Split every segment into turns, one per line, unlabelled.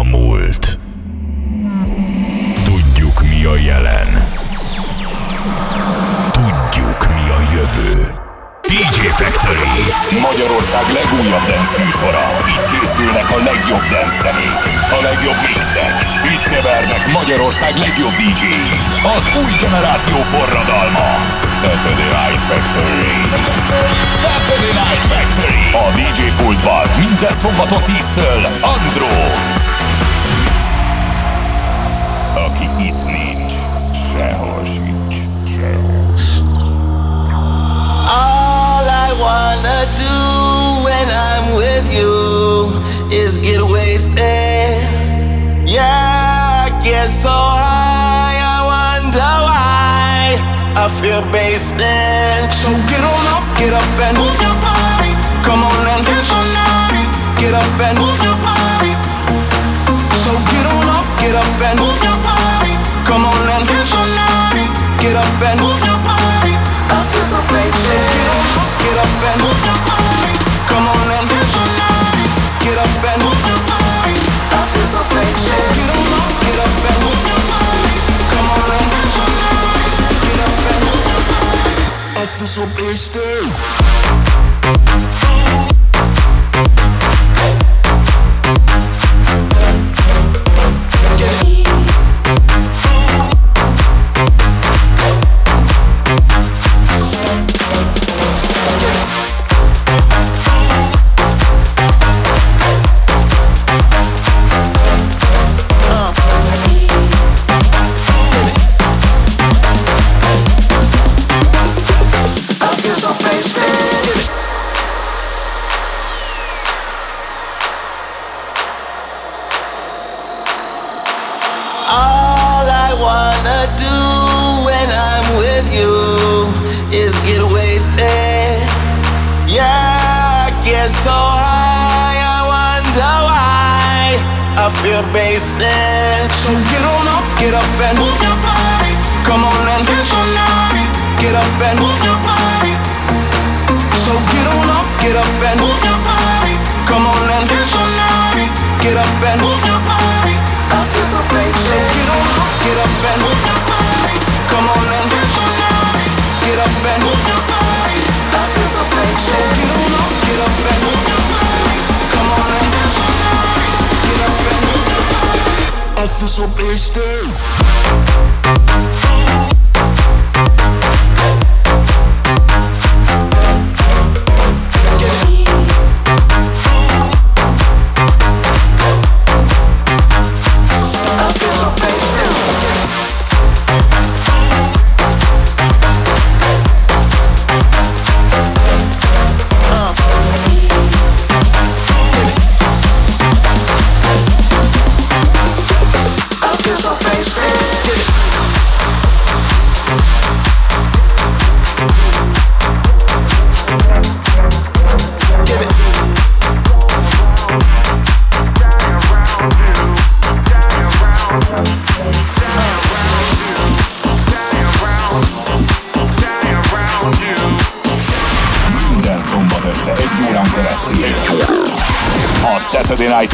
a múlt. Tudjuk mi a jelen. Tudjuk mi a jövő. DJ Factory Magyarország legújabb dance műsora. Itt készülnek a legjobb dance zenék. A legjobb mixek. Itt kevernek Magyarország legjobb dj Az új generáció forradalma. Saturday Night Factory. Saturday Night Factory. A DJ pultban minden szombaton 10-től Andro Aki itt nincs Sehol sincs
wanna do when I'm with you is get wasted. Yeah, I get so high, I wonder why I feel wasted. So get on up, get up and move your body. Come on and dance all night. Get up and move your body. So get on up, get up and move your body. Come on and dance all night. Get up and move Come on and. Get up and. I feel so wasted. Get up, and. Come on and. Get up and. I feel so. So high, I wonder why I feel wasted. So get on up, get up and move your body. Come on and dance all night. Get up and move your body. So get on up, get up and move your body. Come on and dance all night. Get up and move your body. I feel so wasted. Get on up, get up and move your body. I feel so wasted.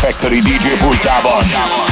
Factory DJ pultjában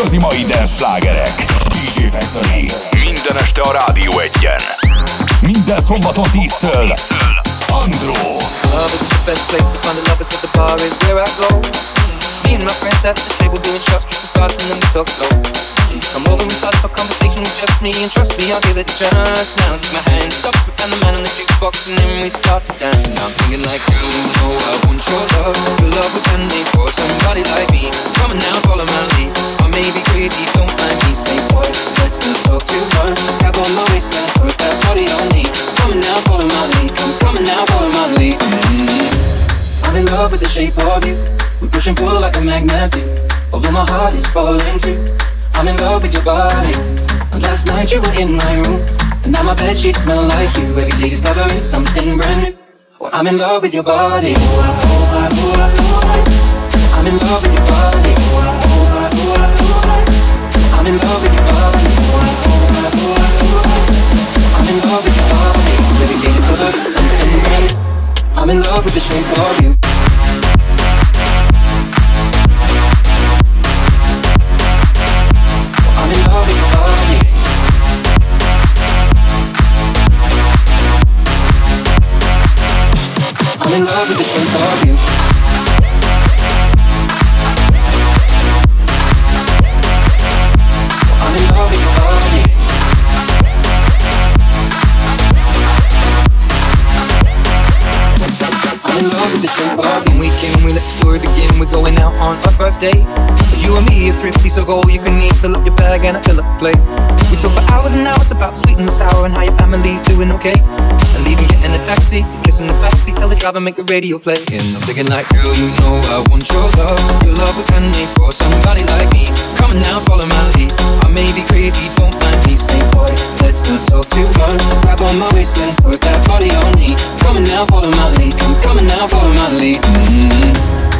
igazi mai dance slágerek. DJ Factory.
Minden este a Rádió egyen.
Minden szombaton 10-től. Andro.
Love is the best place to find the lovers, so the bar is where I go. Me and my friends at the table doing shots, tripping fast, and then we talk slow. Come over and start a conversation with just me, and trust me, I'll give it a chance. Now take my hand, stop, and the man on the jukebox, and then we start to dance. And I'm singing like, girl, you know I want your love. Your love was handmade for somebody like me. Come on now, follow my lead. I may be crazy, don't mind me. Say, boy, let's not talk too much. Grab on my waist and put that body on me. Come on now, follow my lead. Come, come on now, follow my lead. Mm-hmm. I'm in love with the shape of you. We push and pull like a magnet do. Although my heart is falling too. I'm in love with your body. And last night you were in my room. And now my bed sheets smell like you. Every day discovering something brand new. Well, I'm in love with your body. I'm in love with your body. I'm in love with your body. I'm in love with your body. Every day discovering something brand new. I'm in love with the shape of you. I'm in love with the shape of you. Story begin. We're going out on our first date. You and me are thrifty, so go all you can eat. Fill up your bag and I fill up the plate. We talk for hours and hours about sweet and sour and how your family's doing okay. I leave and leaving, getting a taxi, kissing the backseat, tell the driver make the radio play. And I'm thinking like, girl, you know I want your love. Your love was handmade for somebody like me. Come on now, follow my lead. I may be crazy, don't mind me. Say, boy, let's not talk too much. Grab on my waist and put that body on me. Come on now, follow my lead. Come, come on now, follow my lead. Mm-hmm.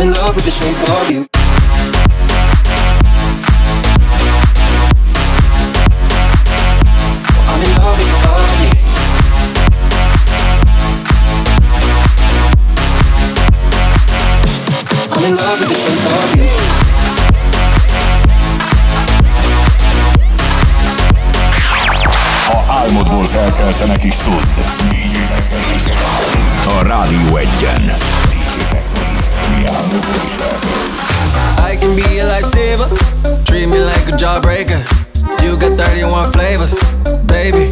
I'm in love with the shape of you. I'm
álmodból felkeltenek is Factory.
A Rádió egyen.
I can be a lifesaver. Treat me like a jawbreaker. You got 31 flavors. Baby,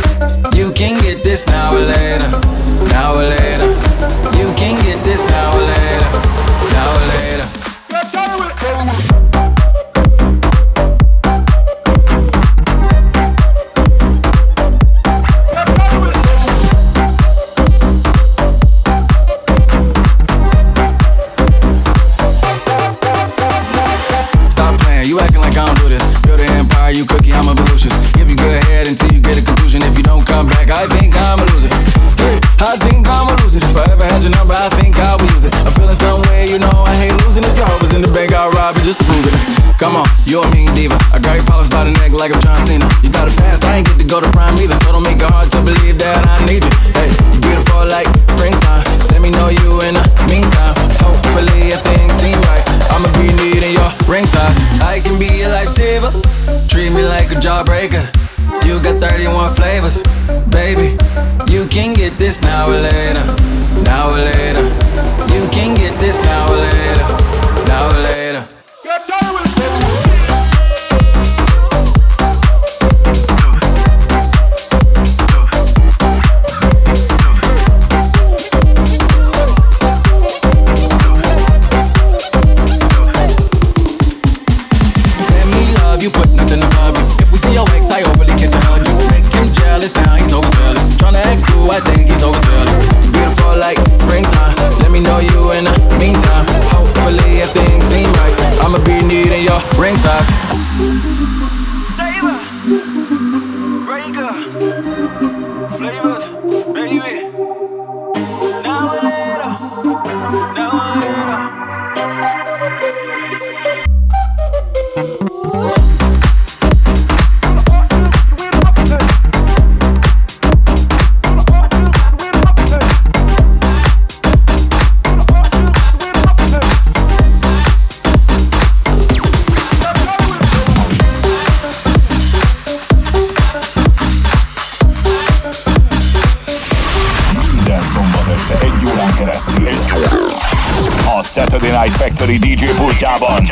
you can get this now or later. Now or later.
DJ pultjában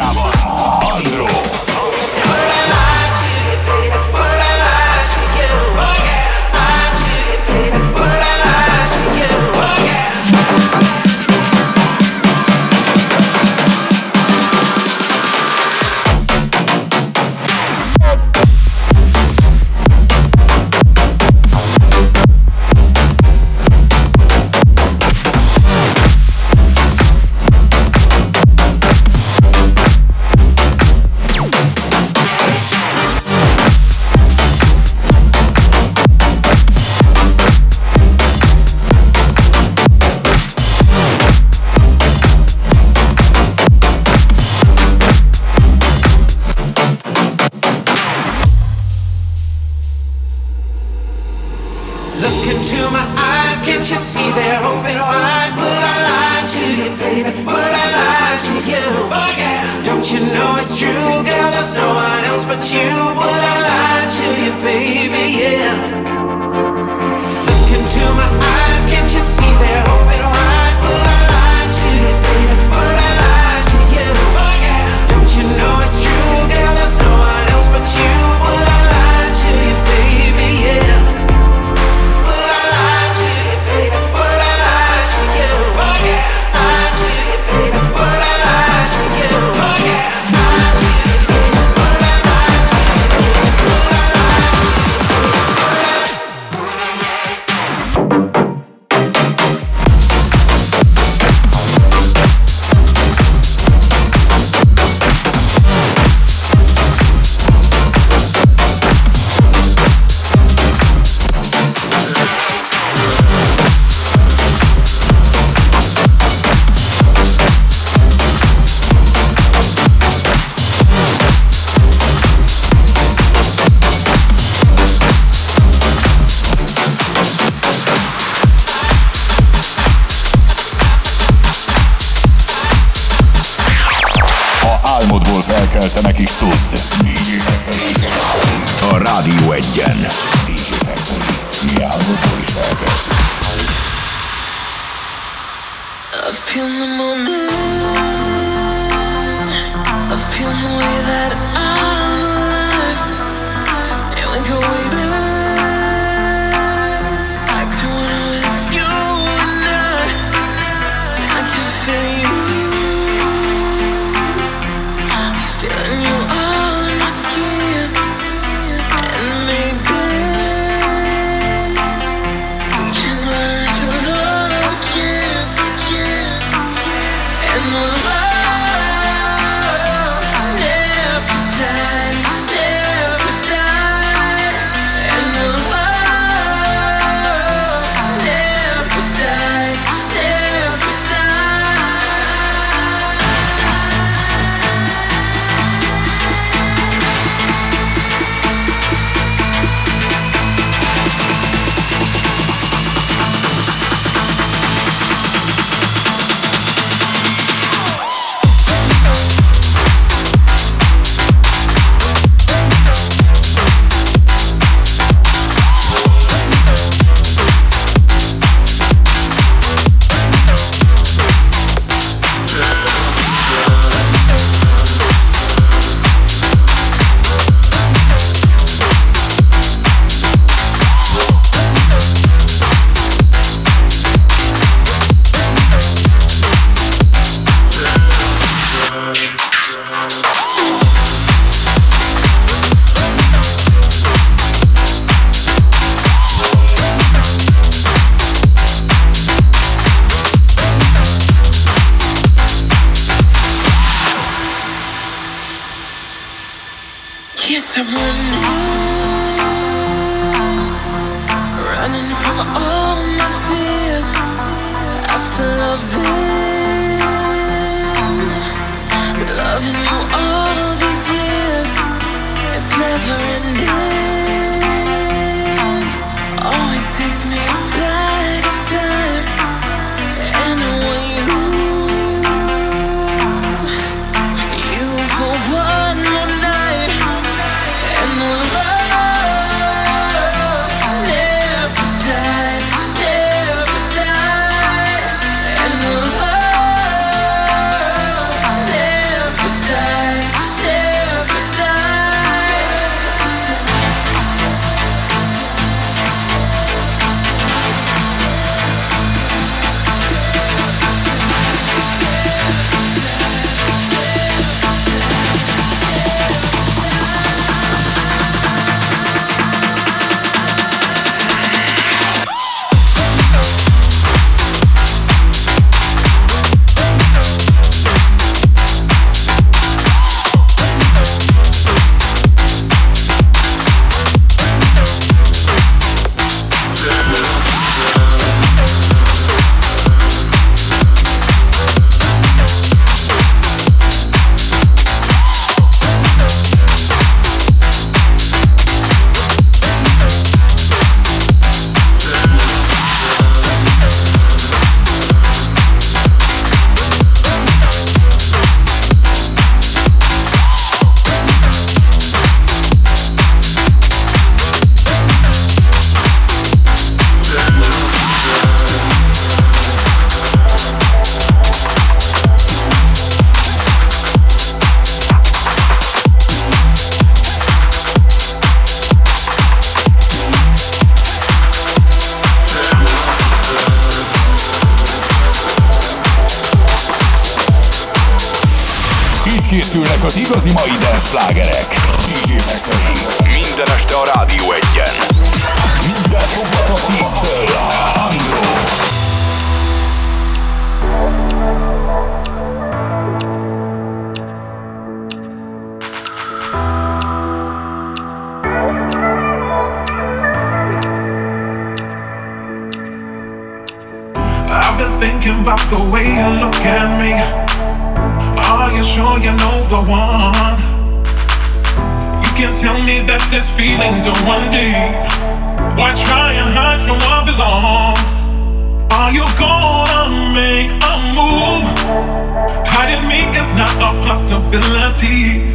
ability.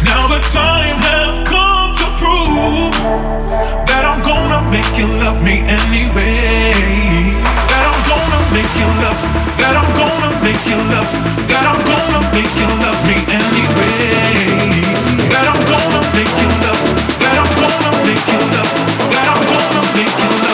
Now the time has come to prove that I'm gonna make you love me anyway. That I'm gonna make you love, that I'm gonna make you love, that I'm gonna make you love me anyway. That I'm gonna make you love, that I'm gonna make you love, that I'm gonna make you love.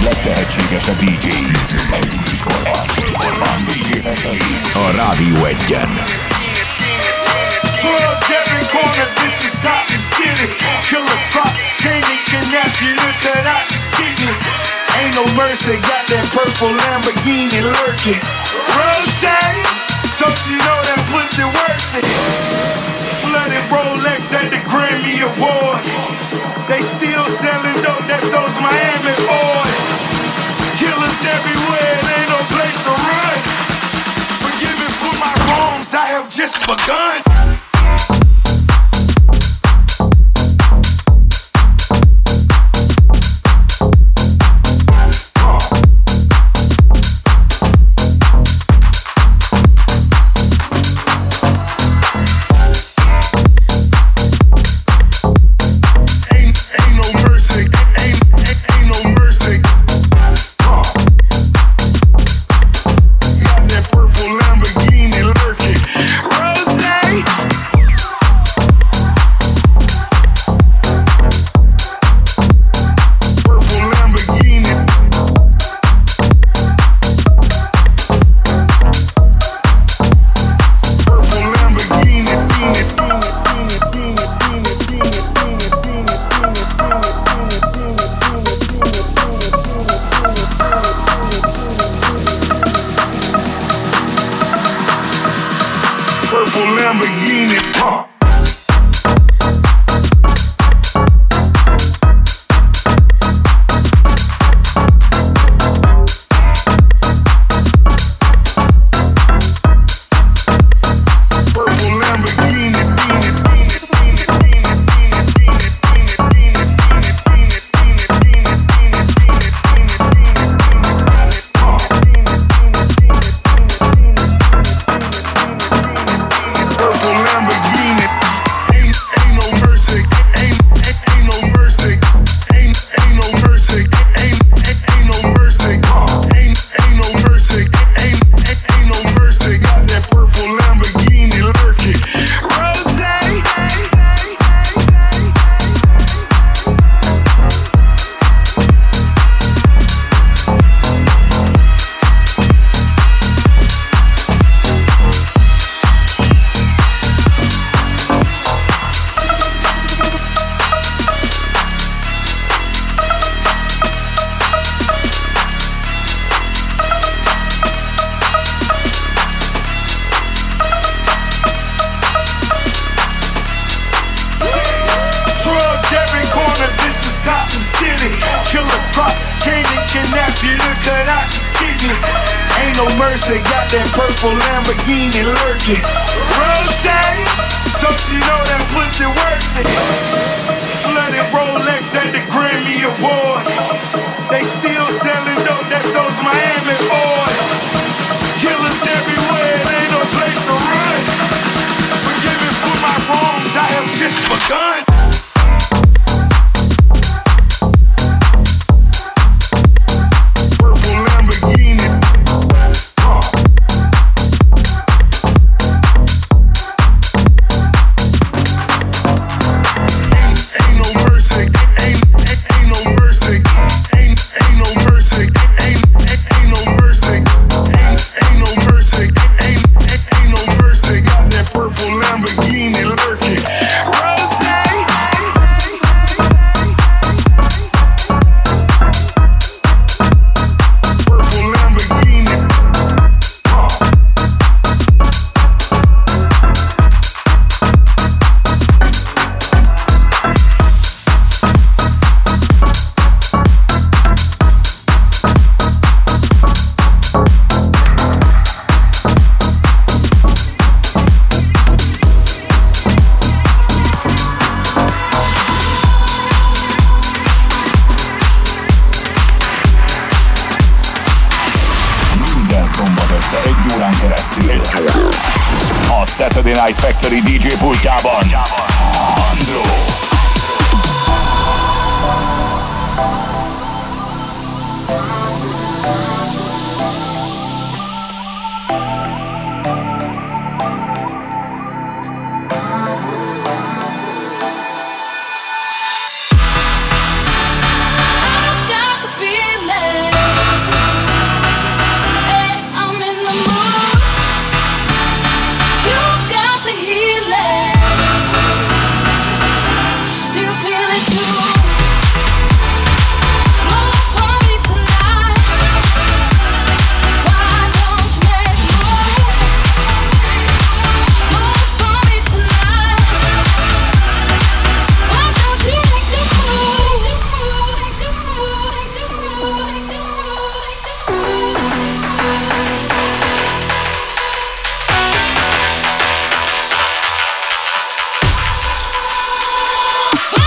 Legkülönlegesebb DJ. Egy műsorban. DJ Factory. A Rádió egyen.
Drugs every corner, this is Gotham City. Killer Croc, came and you, look at that kitchen. Ain't no mercy, got that purple Lamborghini lurking. Rose, so she know that pussy worth it. Flooded Rolex at the Grammy Awards. They still selling dope, that's those Miami boys. Killers everywhere, it ain't no place to run. Forgive me for my wrongs, I have just begun.
Oh!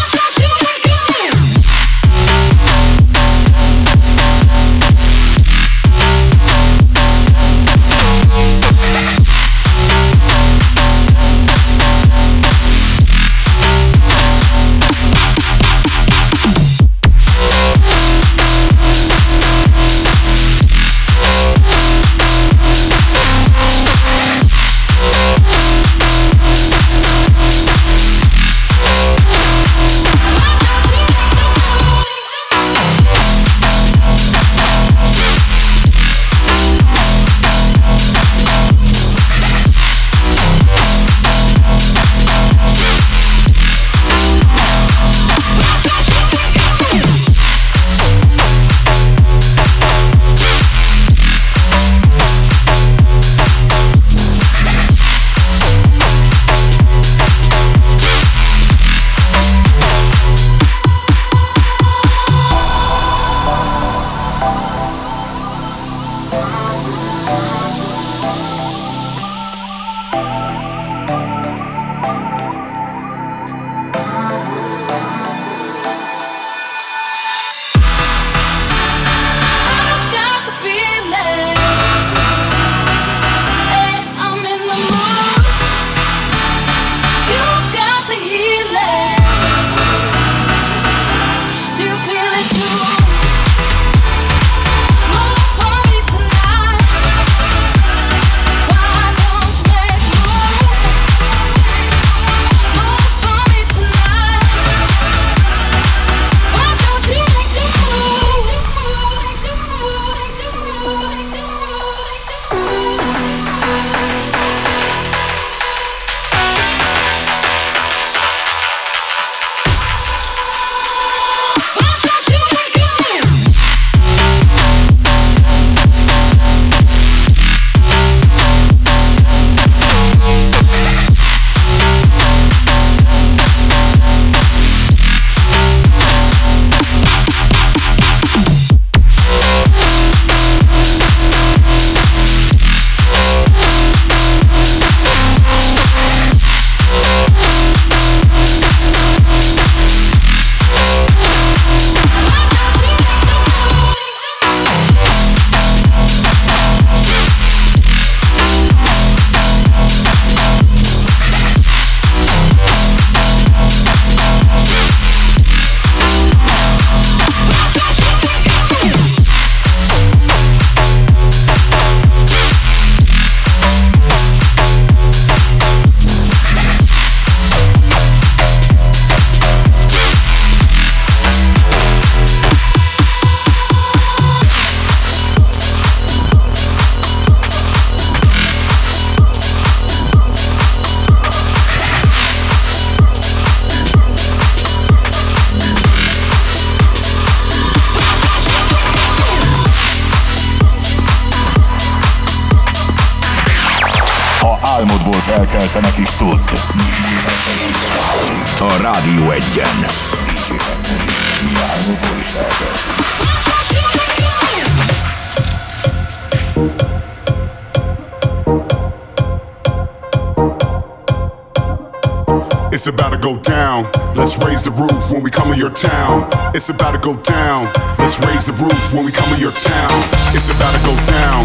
It's about to go down. Let's raise the roof when we come to your town. It's about to go down.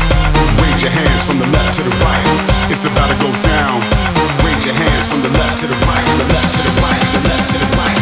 Raise your hands from the left to the right. It's about to go down. Raise your hands from the left to the right. The left to the right. The left to the right.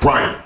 Brian.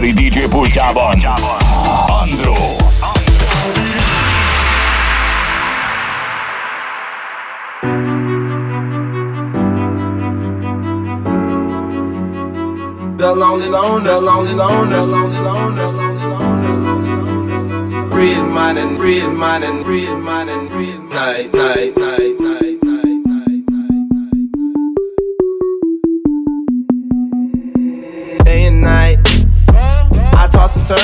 Factory DJ pultjában. Andro.
The lonely loner, lonely loner, lonely loner, lonely loner. Free his and free mind and free mind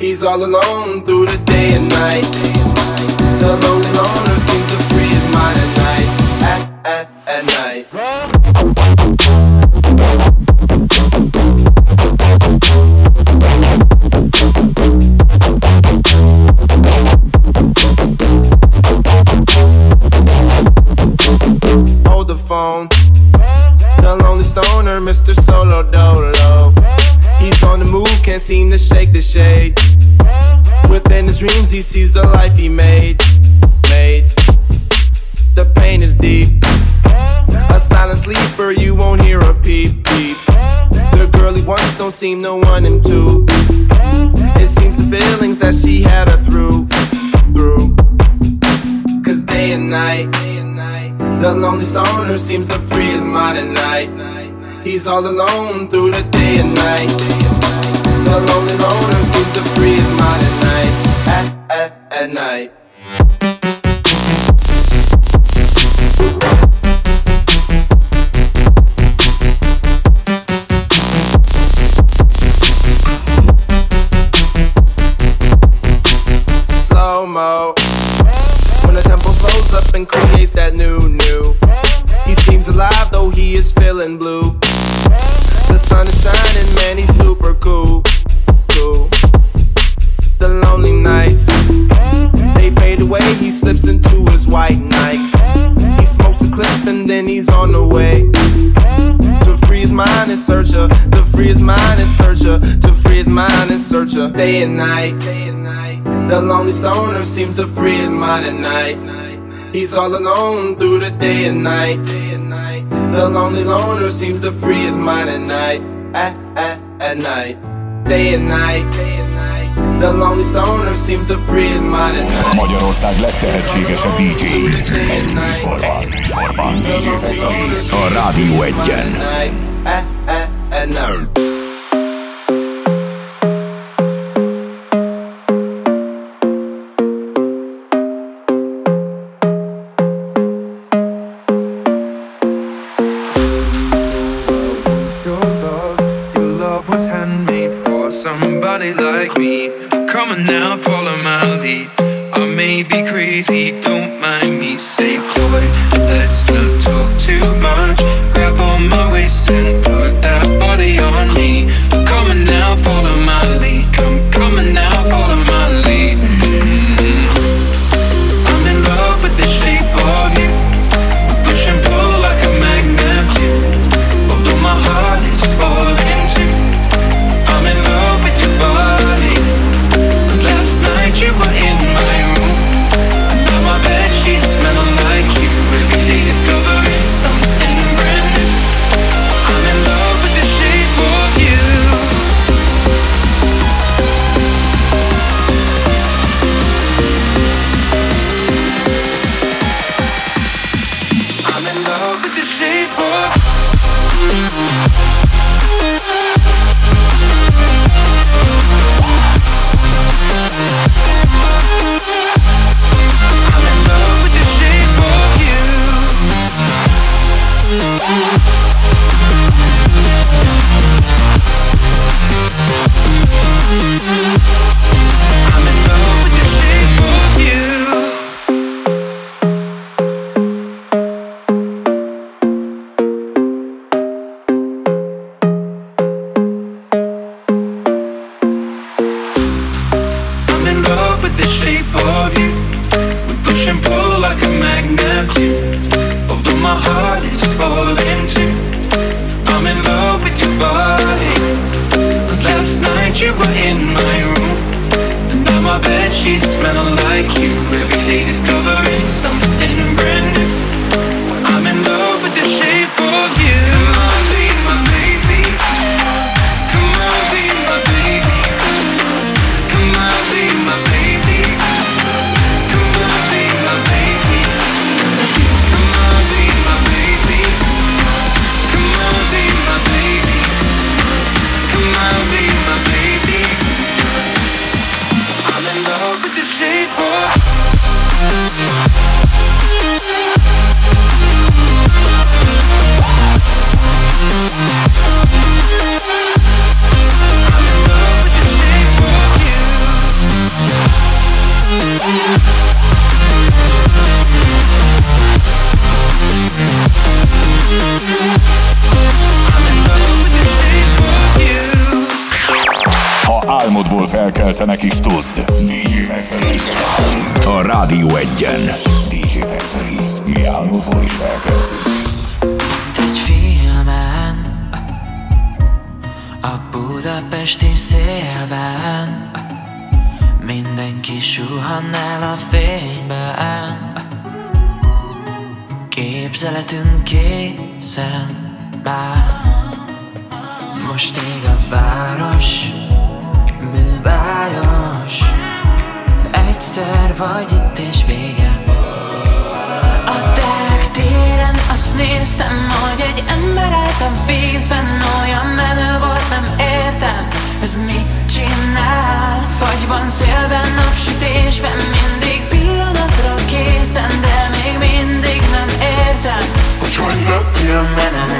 He's all alone through the day and night. The lonely loner seems to free his mind at night, at, at, at night.
phone. The lonely stoner, Mr. Solo Dolo. He's on the move, can't seem to shake the shade. Dreams, he sees the life he made. Made. The pain is deep. A silent sleeper, you won't hear a peep peep. The girl he wants don't seem to want him to. It seems the feelings that she had her through, through. Cause day and night, the lonely stoner seems to free his mind at night. He's all alone through the day and night. The lonely loner seems to free his mind at, at, night. slow mo. When the tempo slows up and creates that new new. He seems alive though he is feeling blue. The sun is shining, man, he's super. Cool. Lonely nights, they fade away. He slips into his white nights. He smokes a clip and then he's on the way. To free his mind and search her. To free his mind and search her. To free his mind and search her. Day and night. The lonely stoner seems to free his mind at night. He's all alone through the day and night. Day and night. The lonely loner seems to free his mind at night. At, at, at night. Day and night. The lonely stoner seems to free his mind at night.
Magyarország legtehetségesebb DJ-i egy műsorban. DJ Factory a Rádió egyen.
At, at, at night.
bár Most ég a város Műbájos. Egyszer vagy itt és vége. A Deák téren azt néztem Hogy egy ember állt a vízben Olyan menő volt, nem értem Ez mit csinál? Fagyban, szélben, napsütésben Mindig pillanatra készen De még mindig nem értem Hogy hogy lettél menem